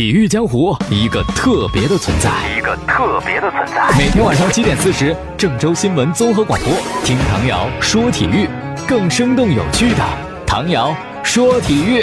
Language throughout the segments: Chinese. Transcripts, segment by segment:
体育江湖一个特别的存在，一个特别的存在。每天晚上七点四十，郑州新闻综合广播，听唐瑶说体育，更生动有趣的唐瑶说体育。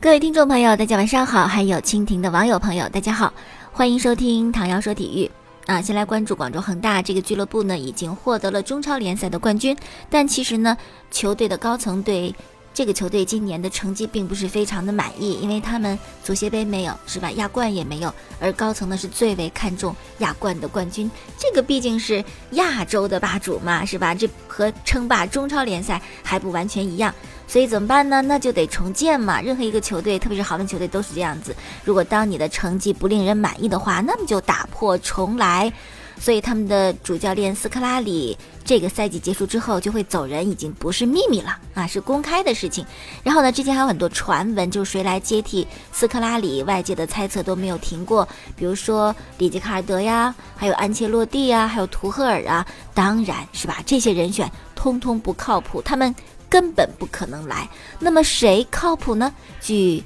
各位听众朋友，大家晚上好，还有蜻蜓的网友朋友，大家好，欢迎收听唐瑶说体育。啊，先来关注广州恒大这个俱乐部呢，已经获得了中超联赛的冠军，但其实呢，球队的高层对。这个球队今年的成绩并不是非常的满意，因为他们足协杯没有，是吧？亚冠也没有，而高层呢是最为看重亚冠的冠军。这个毕竟是亚洲的霸主嘛，是吧？这和称霸中超联赛还不完全一样，所以怎么办呢？那就得重建嘛。任何一个球队，特别是豪门球队都是这样子。如果当你的成绩不令人满意的话，那么就打破重来。所以他们的主教练斯科拉里这个赛季结束之后就会走人，已经不是秘密了啊，是公开的事情。然后呢，之前还有很多传闻，就是谁来接替斯科拉里，外界的猜测都没有停过。比如说里杰卡尔德呀，还有安切洛蒂呀，还有图赫尔啊，当然是吧，这些人选通通不靠谱，他们根本不可能来。那么谁靠谱呢？据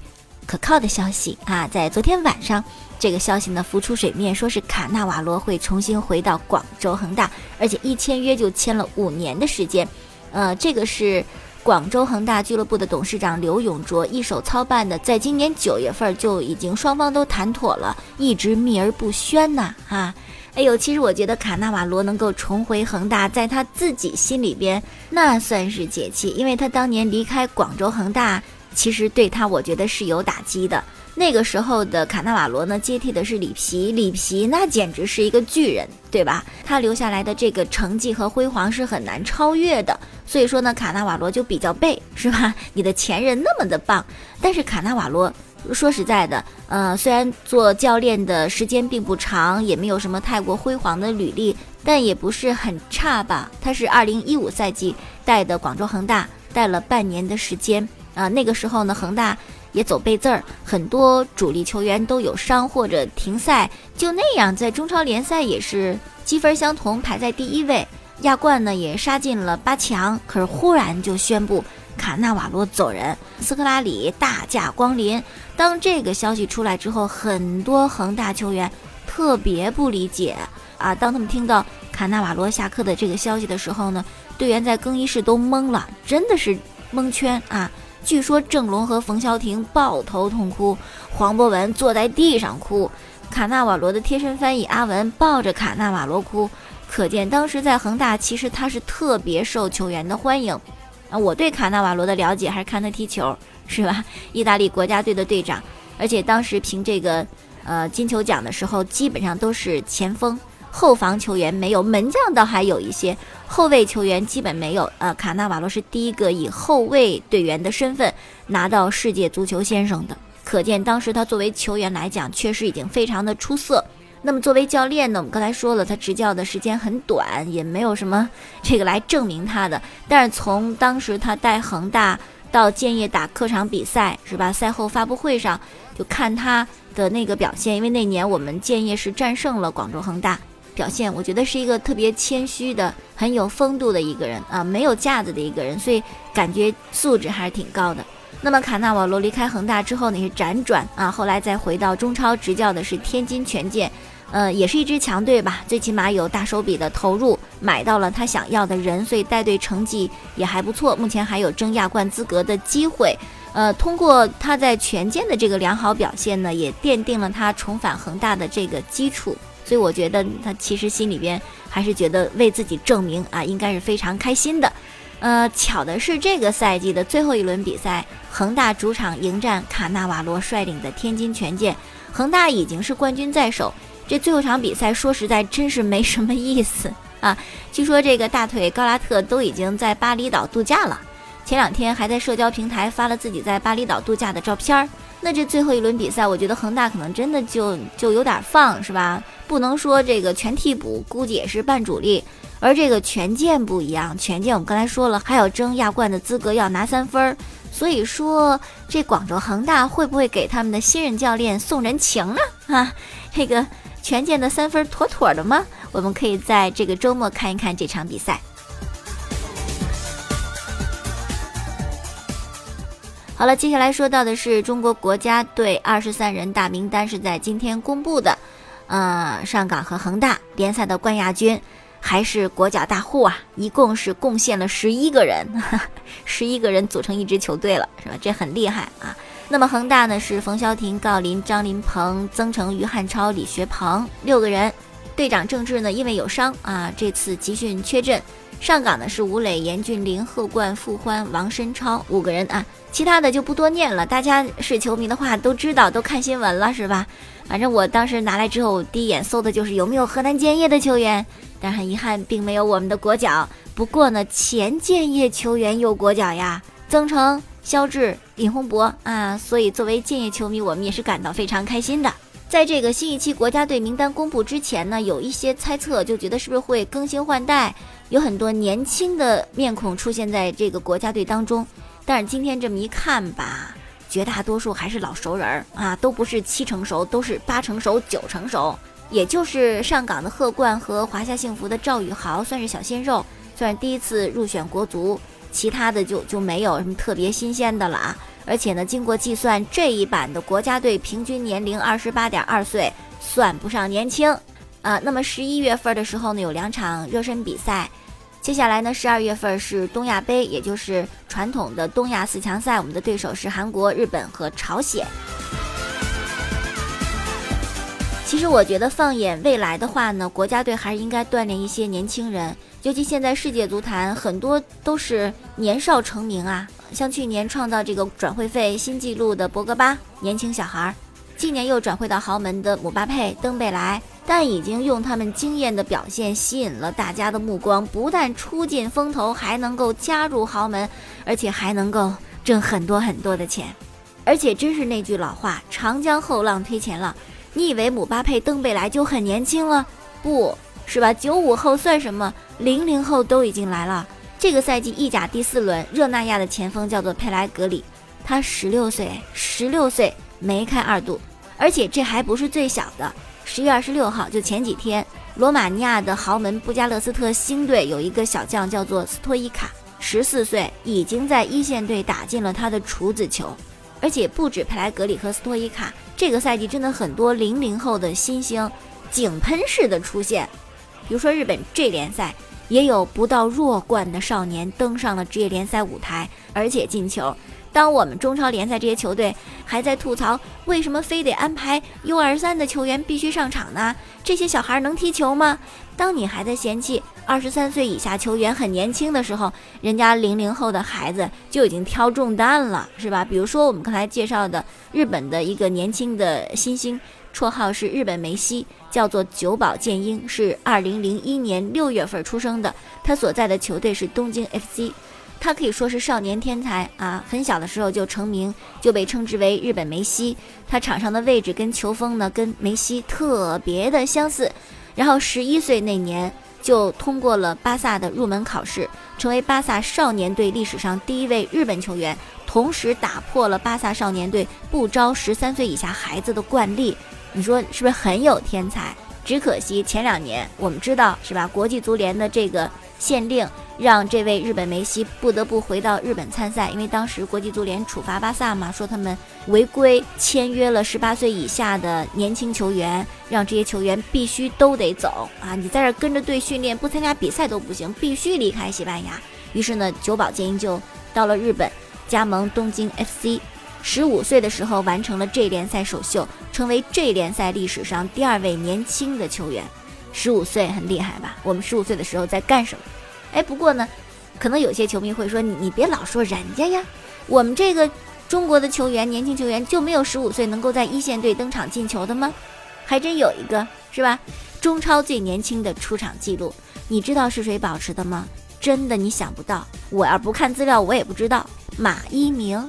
可靠的消息啊，在昨天晚上。这个消息呢浮出水面，说是卡纳瓦罗会重新回到广州恒大，而且一签约就签了五年的时间。呃，这个是广州恒大俱乐部的董事长刘永卓一手操办的，在今年九月份就已经双方都谈妥了，一直秘而不宣呐。啊，哎呦，其实我觉得卡纳瓦罗能够重回恒大，在他自己心里边那算是解气，因为他当年离开广州恒大，其实对他我觉得是有打击的。那个时候的卡纳瓦罗呢，接替的是里皮，里皮那简直是一个巨人，对吧？他留下来的这个成绩和辉煌是很难超越的，所以说呢，卡纳瓦罗就比较背，是吧？你的前任那么的棒，但是卡纳瓦罗说实在的，呃，虽然做教练的时间并不长，也没有什么太过辉煌的履历，但也不是很差吧？他是二零一五赛季带的广州恒大，带了半年的时间啊，那个时候呢，恒大。也走背字儿，很多主力球员都有伤或者停赛，就那样在中超联赛也是积分相同，排在第一位。亚冠呢也杀进了八强，可是忽然就宣布卡纳瓦罗走人，斯科拉里大驾光临。当这个消息出来之后，很多恒大球员特别不理解啊！当他们听到卡纳瓦罗下课的这个消息的时候呢，队员在更衣室都懵了，真的是蒙圈啊！据说郑龙和冯潇霆抱头痛哭，黄博文坐在地上哭，卡纳瓦罗的贴身翻译阿文抱着卡纳瓦罗哭，可见当时在恒大其实他是特别受球员的欢迎。啊，我对卡纳瓦罗的了解还是看他踢球，是吧？意大利国家队的队长，而且当时评这个呃金球奖的时候，基本上都是前锋。后防球员没有，门将倒还有一些，后卫球员基本没有。呃，卡纳瓦罗是第一个以后卫队员的身份拿到世界足球先生的，可见当时他作为球员来讲，确实已经非常的出色。那么作为教练呢，我们刚才说了，他执教的时间很短，也没有什么这个来证明他的。但是从当时他带恒大到建业打客场比赛，是吧？赛后发布会上就看他的那个表现，因为那年我们建业是战胜了广州恒大。表现，我觉得是一个特别谦虚的、很有风度的一个人啊，没有架子的一个人，所以感觉素质还是挺高的。那么卡纳瓦罗离开恒大之后呢，是辗转啊，后来再回到中超执教的是天津权健，呃，也是一支强队吧，最起码有大手笔的投入，买到了他想要的人，所以带队成绩也还不错，目前还有争亚冠资格的机会。呃，通过他在权健的这个良好表现呢，也奠定了他重返恒大的这个基础。所以我觉得他其实心里边还是觉得为自己证明啊，应该是非常开心的。呃，巧的是这个赛季的最后一轮比赛，恒大主场迎战卡纳瓦罗率领的天津权健，恒大已经是冠军在手。这最后场比赛说实在真是没什么意思啊！据说这个大腿高拉特都已经在巴厘岛度假了，前两天还在社交平台发了自己在巴厘岛度假的照片儿。那这最后一轮比赛，我觉得恒大可能真的就就有点放，是吧？不能说这个全替补，估计也是半主力。而这个权健不一样，权健我们刚才说了，还要争亚冠的资格，要拿三分儿。所以说，这广州恒大会不会给他们的新任教练送人情呢？啊，这个权健的三分妥妥的吗？我们可以在这个周末看一看这场比赛。好了，接下来说到的是中国国家队二十三人大名单是在今天公布的，呃，上港和恒大联赛的冠亚军还是国脚大户啊，一共是贡献了十一个人，十一个人组成一支球队了，是吧？这很厉害啊。那么恒大呢是冯潇霆、郜林、张琳芃、曾诚、于汉超、李学鹏六个人，队长郑智呢因为有伤啊，这次集训缺阵。上港呢是吴磊、严俊林、贺冠、傅欢、王申超五个人啊，其他的就不多念了。大家是球迷的话都知道，都看新闻了是吧？反正我当时拿来之后，第一眼搜的就是有没有河南建业的球员，但很遗憾，并没有我们的国脚。不过呢，前建业球员有国脚呀，曾诚、肖智、尹洪博啊，所以作为建业球迷，我们也是感到非常开心的。在这个新一期国家队名单公布之前呢，有一些猜测，就觉得是不是会更新换代，有很多年轻的面孔出现在这个国家队当中。但是今天这么一看吧，绝大多数还是老熟人儿啊，都不是七成熟，都是八成熟、九成熟。也就是上港的贺冠和华夏幸福的赵宇豪算是小鲜肉，算是第一次入选国足，其他的就就没有什么特别新鲜的了啊。而且呢，经过计算，这一版的国家队平均年龄二十八点二岁，算不上年轻啊。那么十一月份的时候呢，有两场热身比赛，接下来呢，十二月份是东亚杯，也就是传统的东亚四强赛，我们的对手是韩国、日本和朝鲜。其实我觉得，放眼未来的话呢，国家队还是应该锻炼一些年轻人，尤其现在世界足坛很多都是年少成名啊。像去年创造这个转会费新纪录的博格巴，年轻小孩儿，今年又转会到豪门的姆巴佩、登贝莱，但已经用他们惊艳的表现吸引了大家的目光，不但出尽风头，还能够加入豪门，而且还能够挣很多很多的钱。而且真是那句老话，长江后浪推前浪。你以为姆巴佩、登贝莱就很年轻了？不是吧？九五后算什么？零零后都已经来了。这个赛季意甲第四轮，热那亚的前锋叫做佩莱格里，他十六岁，十六岁梅开二度，而且这还不是最小的。十月二十六号，就前几天，罗马尼亚的豪门布加勒斯特星队有一个小将叫做斯托伊卡，十四岁已经在一线队打进了他的处子球，而且不止佩莱格里和斯托伊卡，这个赛季真的很多零零后的新星井喷式的出现，比如说日本 J 联赛。也有不到弱冠的少年登上了职业联赛舞台，而且进球。当我们中超联赛这些球队还在吐槽为什么非得安排 U 二三的球员必须上场呢？这些小孩能踢球吗？当你还在嫌弃二十三岁以下球员很年轻的时候，人家零零后的孩子就已经挑重担了，是吧？比如说我们刚才介绍的日本的一个年轻的新星。绰号是日本梅西，叫做久保建英，是二零零一年六月份出生的。他所在的球队是东京 FC，他可以说是少年天才啊！很小的时候就成名，就被称之为日本梅西。他场上的位置跟球风呢，跟梅西特别的相似。然后十一岁那年就通过了巴萨的入门考试，成为巴萨少年队历史上第一位日本球员，同时打破了巴萨少年队不招十三岁以下孩子的惯例。你说是不是很有天才？只可惜前两年我们知道是吧？国际足联的这个限令，让这位日本梅西不得不回到日本参赛，因为当时国际足联处罚巴萨嘛，说他们违规签约了十八岁以下的年轻球员，让这些球员必须都得走啊！你在这跟着队训练，不参加比赛都不行，必须离开西班牙。于是呢，久保建英就到了日本，加盟东京 FC。十五岁的时候完成了 J 联赛首秀，成为 J 联赛历史上第二位年轻的球员。十五岁很厉害吧？我们十五岁的时候在干什么？哎，不过呢，可能有些球迷会说，你你别老说人家呀，我们这个中国的球员，年轻球员就没有十五岁能够在一线队登场进球的吗？还真有一个，是吧？中超最年轻的出场记录，你知道是谁保持的吗？真的你想不到，我要不看资料，我也不知道。马一鸣。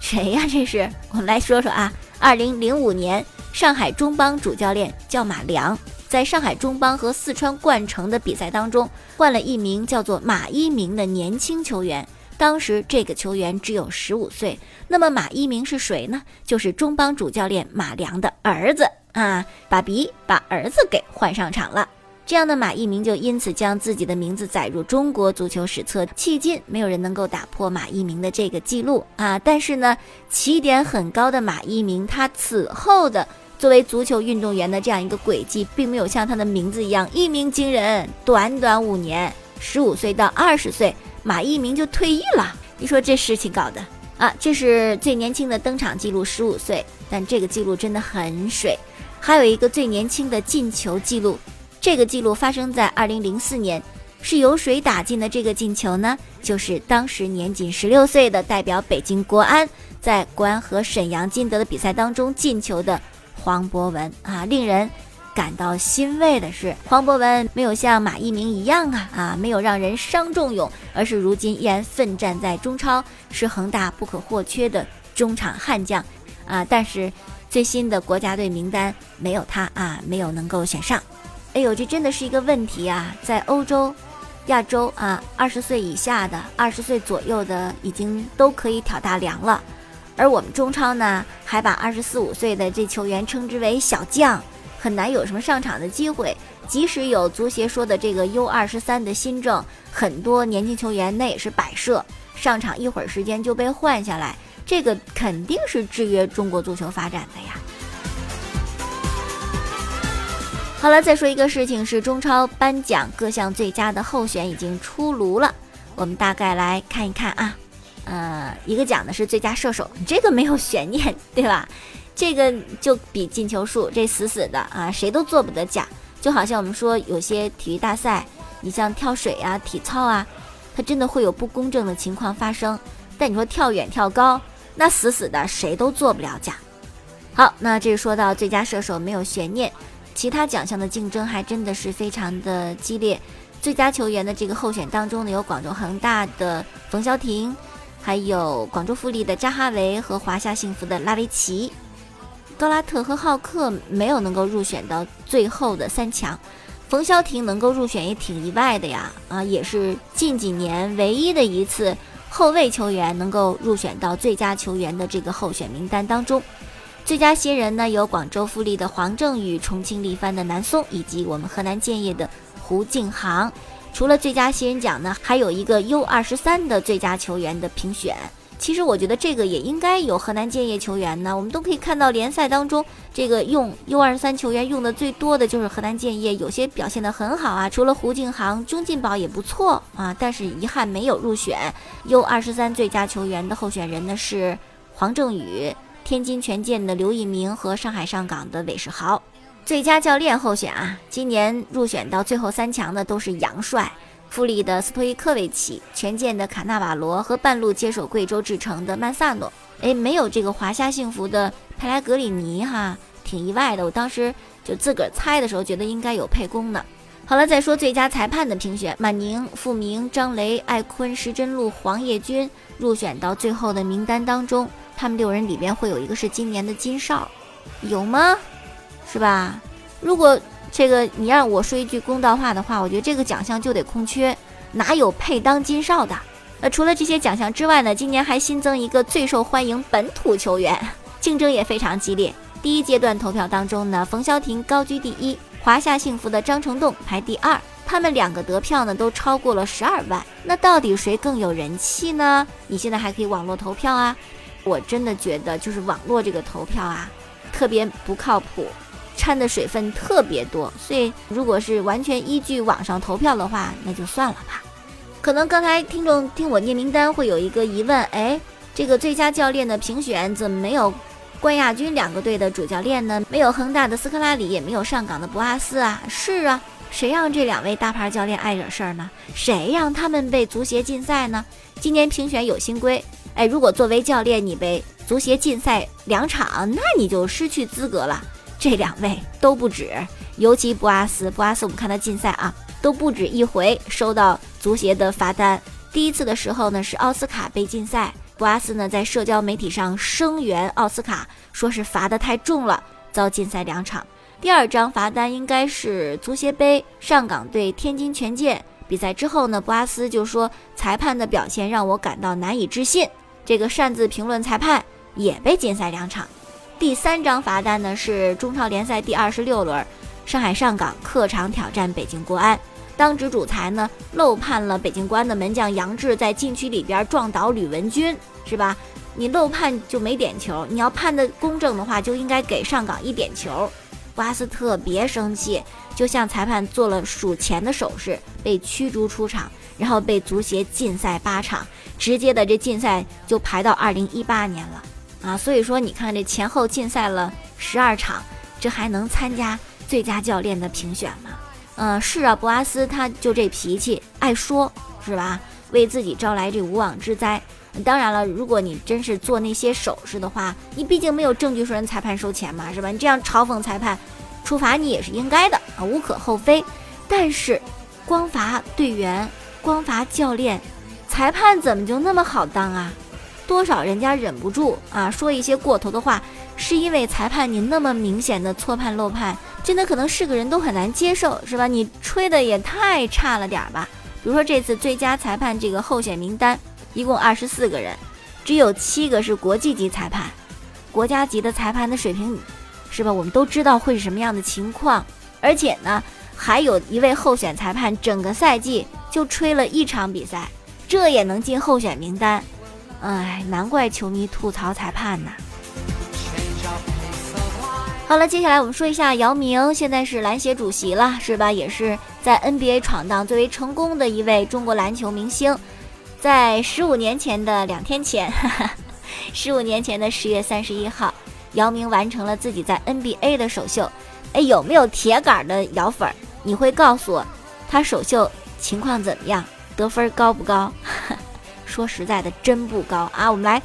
谁呀？这是我们来说说啊。二零零五年，上海中邦主教练叫马良，在上海中邦和四川冠城的比赛当中，换了一名叫做马一鸣的年轻球员。当时这个球员只有十五岁。那么马一鸣是谁呢？就是中邦主教练马良的儿子啊。爸比把儿子给换上场了。这样的马一鸣就因此将自己的名字载入中国足球史册，迄今没有人能够打破马一鸣的这个记录啊！但是呢，起点很高的马一鸣，他此后的作为足球运动员的这样一个轨迹，并没有像他的名字一样一鸣惊人。短短五年，十五岁到二十岁，马一鸣就退役了。你说这事情搞的啊？这是最年轻的登场记录，十五岁，但这个记录真的很水。还有一个最年轻的进球记录。这个记录发生在二零零四年，是由谁打进的这个进球呢？就是当时年仅十六岁的代表北京国安，在国安和沈阳金德的比赛当中进球的黄博文啊！令人感到欣慰的是，黄博文没有像马一鸣一样啊啊，没有让人伤仲永，而是如今依然奋战在中超，是恒大不可或缺的中场悍将啊！但是最新的国家队名单没有他啊，没有能够选上。哎呦，这真的是一个问题啊！在欧洲、亚洲啊，二十岁以下的、二十岁左右的已经都可以挑大梁了，而我们中超呢，还把二十四五岁的这球员称之为小将，很难有什么上场的机会。即使有足协说的这个 U 二十三的新政，很多年轻球员那也是摆设，上场一会儿时间就被换下来，这个肯定是制约中国足球发展的呀。好了，再说一个事情，是中超颁奖各项最佳的候选已经出炉了，我们大概来看一看啊。呃，一个奖呢是最佳射手，这个没有悬念，对吧？这个就比进球数这死死的啊，谁都做不得假。就好像我们说有些体育大赛，你像跳水啊、体操啊，它真的会有不公正的情况发生。但你说跳远、跳高，那死死的谁都做不了假。好，那这说到最佳射手没有悬念。其他奖项的竞争还真的是非常的激烈，最佳球员的这个候选当中呢，有广州恒大的冯潇霆，还有广州富力的扎哈维和华夏幸福的拉维奇，高拉特和浩克没有能够入选到最后的三强，冯潇霆能够入选也挺意外的呀，啊，也是近几年唯一的一次后卫球员能够入选到最佳球员的这个候选名单当中。最佳新人呢，有广州富力的黄正宇、重庆力帆的南松，以及我们河南建业的胡敬航。除了最佳新人奖呢，还有一个 U 二十三的最佳球员的评选。其实我觉得这个也应该有河南建业球员呢。我们都可以看到联赛当中，这个用 U 二十三球员用的最多的就是河南建业，有些表现的很好啊。除了胡敬航，钟进宝也不错啊，但是遗憾没有入选 U 二十三最佳球员的候选人呢是黄正宇。天津权健的刘一鸣和上海上港的韦世豪，最佳教练候选啊，今年入选到最后三强的都是杨帅，富力的斯托伊科维奇，权健的卡纳瓦罗和半路接手贵州智诚的曼萨诺。哎，没有这个华夏幸福的佩莱格里尼哈，挺意外的。我当时就自个儿猜的时候，觉得应该有沛公呢。好了，再说最佳裁判的评选，马宁、傅明、张雷、艾坤、石真路、黄叶军入选到最后的名单当中。他们六人里边会有一个是今年的金哨，有吗？是吧？如果这个你让我说一句公道话的话，我觉得这个奖项就得空缺，哪有配当金哨的？呃，除了这些奖项之外呢，今年还新增一个最受欢迎本土球员，竞争也非常激烈。第一阶段投票当中呢，冯潇霆高居第一，华夏幸福的张成栋排第二，他们两个得票呢都超过了十二万。那到底谁更有人气呢？你现在还可以网络投票啊。我真的觉得，就是网络这个投票啊，特别不靠谱，掺的水分特别多。所以，如果是完全依据网上投票的话，那就算了吧。可能刚才听众听我念名单会有一个疑问：哎，这个最佳教练的评选怎么没有冠亚军两个队的主教练呢？没有恒大的斯科拉里，也没有上港的博阿斯啊？是啊，谁让这两位大牌教练爱惹事儿呢？谁让他们被足协禁赛呢？今年评选有新规。哎，如果作为教练你被足协禁赛两场，那你就失去资格了。这两位都不止，尤其布阿斯，布阿斯我们看他禁赛啊，都不止一回收到足协的罚单。第一次的时候呢，是奥斯卡被禁赛，布阿斯呢在社交媒体上声援奥斯卡，说是罚的太重了，遭禁赛两场。第二张罚单应该是足协杯上港对天津权健比赛之后呢，布阿斯就说裁判的表现让我感到难以置信。这个擅自评论裁判也被禁赛两场。第三张罚单呢是中超联赛第二十六轮，上海上港客场挑战北京国安。当值主裁呢漏判了北京国安的门将杨志在禁区里边撞倒吕文君，是吧？你漏判就没点球，你要判的公正的话，就应该给上港一点球。瓜斯特别生气，就向裁判做了数钱的手势，被驱逐出场，然后被足协禁赛八场，直接的这禁赛就排到二零一八年了啊！所以说，你看这前后禁赛了十二场，这还能参加最佳教练的评选吗？嗯，是啊，博阿斯他就这脾气，爱说，是吧？为自己招来这无妄之灾。当然了，如果你真是做那些手势的话，你毕竟没有证据说人裁判收钱嘛，是吧？你这样嘲讽裁判，处罚你也是应该的啊，无可厚非。但是，光罚队员，光罚教练，裁判怎么就那么好当啊？多少人家忍不住啊，说一些过头的话，是因为裁判你那么明显的错判漏判。真的可能是个人都很难接受，是吧？你吹的也太差了点儿吧？比如说这次最佳裁判这个候选名单，一共二十四个人，只有七个是国际级裁判，国家级的裁判的水平，是吧？我们都知道会是什么样的情况。而且呢，还有一位候选裁判，整个赛季就吹了一场比赛，这也能进候选名单？哎，难怪球迷吐槽裁判呢。好了，接下来我们说一下姚明，现在是篮协主席了，是吧？也是在 NBA 闯荡最为成功的一位中国篮球明星。在十五年前的两天前，十五年前的十月三十一号，姚明完成了自己在 NBA 的首秀。哎，有没有铁杆的姚粉？你会告诉我他首秀情况怎么样？得分高不高？说实在的，真不高啊！我们来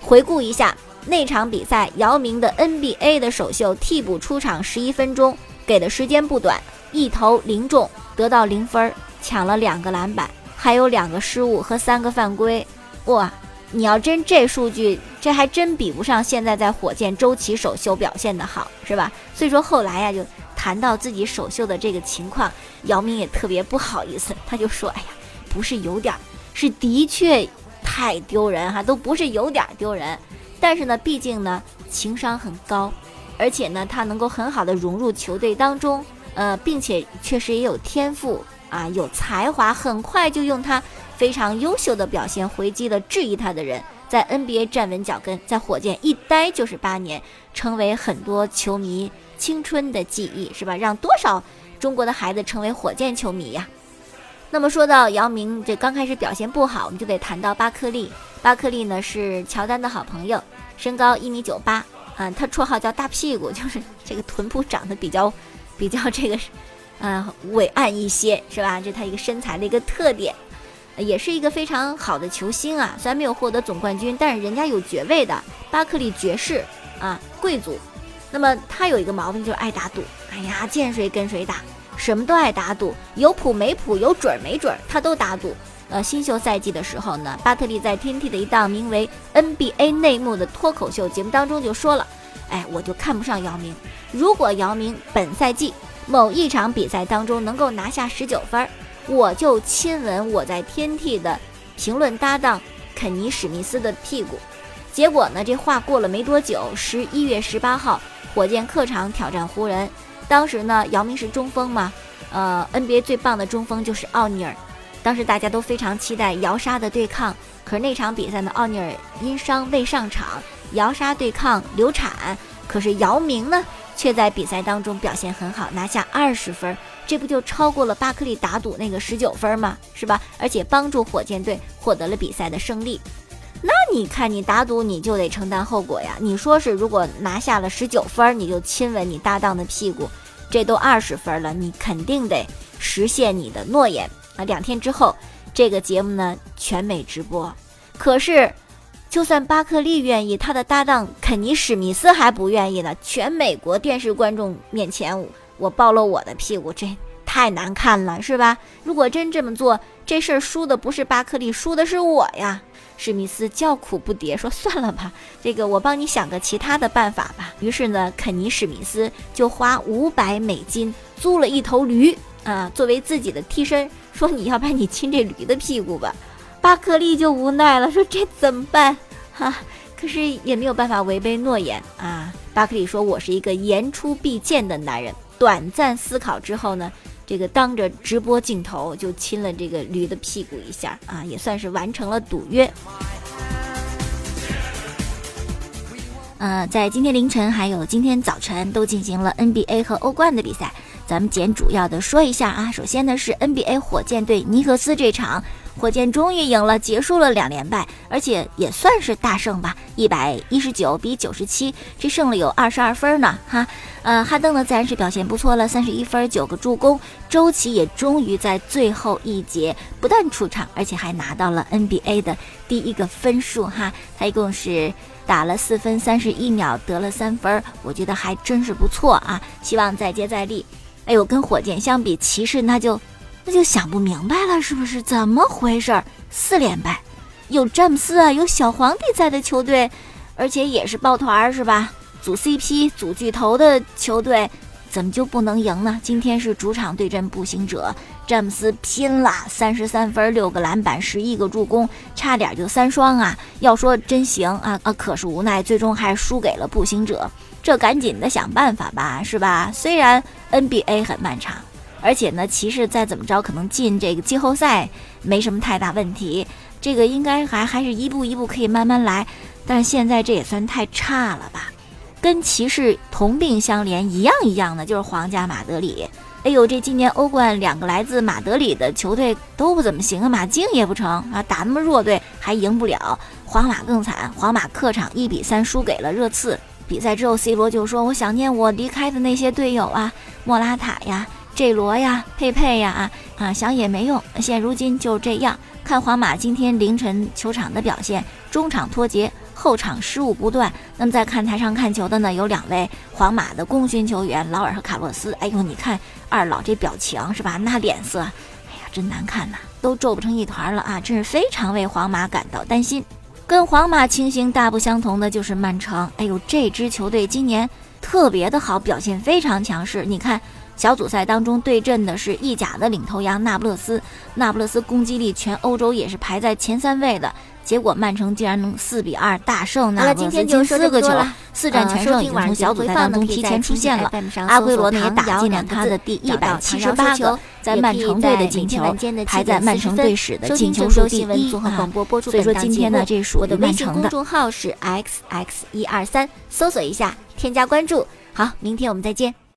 回顾一下。那场比赛，姚明的 NBA 的首秀替补出场十一分钟，给的时间不短，一投零中，得到零分，抢了两个篮板，还有两个失误和三个犯规。哇，你要真这数据，这还真比不上现在在火箭周琦首秀表现的好，是吧？所以说后来呀，就谈到自己首秀的这个情况，姚明也特别不好意思，他就说：“哎呀，不是有点，是的确太丢人哈，都不是有点丢人。”但是呢，毕竟呢，情商很高，而且呢，他能够很好的融入球队当中，呃，并且确实也有天赋啊，有才华，很快就用他非常优秀的表现回击了质疑他的人，在 NBA 站稳脚跟，在火箭一待就是八年，成为很多球迷青春的记忆，是吧？让多少中国的孩子成为火箭球迷呀？那么说到姚明，这刚开始表现不好，我们就得谈到巴克利。巴克利呢是乔丹的好朋友，身高一米九八，啊，他绰号叫大屁股，就是这个臀部长得比较，比较这个，呃，伟岸一些，是吧？这他一个身材的一个特点，也是一个非常好的球星啊。虽然没有获得总冠军，但是人家有爵位的，巴克利爵士啊，贵族。那么他有一个毛病就是爱打赌，哎呀，见谁跟谁打。什么都爱打赌，有谱没谱，有准没准，他都打赌。呃，新秀赛季的时候呢，巴特利在天 T 的一档名为 NBA 内幕的脱口秀节目当中就说了：“哎，我就看不上姚明。如果姚明本赛季某一场比赛当中能够拿下十九分，我就亲吻我在天 T 的评论搭档肯尼史密斯的屁股。”结果呢，这话过了没多久，十一月十八号，火箭客场挑战湖人。当时呢，姚明是中锋嘛，呃，NBA 最棒的中锋就是奥尼尔。当时大家都非常期待姚沙的对抗，可是那场比赛呢，奥尼尔因伤未上场，姚沙对抗流产。可是姚明呢，却在比赛当中表现很好，拿下二十分，这不就超过了巴克利打赌那个十九分吗？是吧？而且帮助火箭队获得了比赛的胜利。那你看，你打赌你就得承担后果呀。你说是，如果拿下了十九分，你就亲吻你搭档的屁股，这都二十分了，你肯定得实现你的诺言啊。两天之后，这个节目呢全美直播。可是，就算巴克利愿意，他的搭档肯尼史密斯还不愿意呢。全美国电视观众面前，我暴露我的屁股，这太难看了，是吧？如果真这么做，这事儿输的不是巴克利，输的是我呀。史密斯叫苦不迭，说：“算了吧，这个我帮你想个其他的办法吧。”于是呢，肯尼史密斯就花五百美金租了一头驴啊，作为自己的替身，说：“你要不然你亲这驴的屁股吧。”巴克利就无奈了，说：“这怎么办？哈，可是也没有办法违背诺言啊。”巴克利说：“我是一个言出必践的男人。”短暂思考之后呢，这个当着直播镜头就亲了这个驴的屁股一下啊，也算是完成了赌约。呃，在今天凌晨还有今天早晨都进行了 NBA 和欧冠的比赛，咱们简主要的说一下啊。首先呢是 NBA 火箭队尼克斯这场，火箭终于赢了，结束了两连败，而且也算是大胜吧，一百一十九比九十七，这胜了有二十二分呢哈。呃，哈登呢自然是表现不错了，三十一分九个助攻，周琦也终于在最后一节不但出场，而且还拿到了 NBA 的第一个分数哈，他一共是。打了四分三十一秒，得了三分，我觉得还真是不错啊！希望再接再厉。哎呦，跟火箭相比，骑士那就那就想不明白了，是不是？怎么回事？四连败，有詹姆斯啊，有小皇帝在的球队，而且也是抱团是吧？组 CP、组巨头的球队。怎么就不能赢呢？今天是主场对阵步行者，詹姆斯拼了，三十三分，六个篮板，十一个助攻，差点就三双啊！要说真行啊啊，可是无奈最终还是输给了步行者。这赶紧的想办法吧，是吧？虽然 NBA 很漫长，而且呢，骑士再怎么着可能进这个季后赛没什么太大问题，这个应该还还是一步一步可以慢慢来。但是现在这也算太差了吧？跟骑士同病相怜一样一样的，就是皇家马德里。哎呦，这今年欧冠两个来自马德里的球队都不怎么行啊，马竞也不成啊，打那么弱队还赢不了。皇马更惨，皇马客场一比三输给了热刺。比赛之后，C 罗就说：“我想念我离开的那些队友啊，莫拉塔呀，J 罗呀，佩佩呀啊啊，想也没用。现如今就这样，看皇马今天凌晨球场的表现，中场脱节。”后场失误不断，那么在看台上看球的呢，有两位皇马的功勋球员劳尔和卡洛斯。哎呦，你看二老这表情是吧？那脸色，哎呀，真难看呐，都皱不成一团了啊！真是非常为皇马感到担心。跟皇马情形大不相同的就是曼城。哎呦，这支球队今年特别的好，表现非常强势。你看小组赛当中对阵的是意甲的领头羊那不勒斯，那不勒斯攻击力全欧洲也是排在前三位的。结果曼城竟然能四比二大胜那不勒斯，进四个球，四战全胜，已经从小组赛当中提前出现了。阿圭罗呢也打进了他的第一百七十八个在曼城队的进球，排在曼城队史的进球数第一。所以说今天呢，这属于曼城的。公众号是 x x 一二三，搜索一下，添加关注。好，明天我们再见。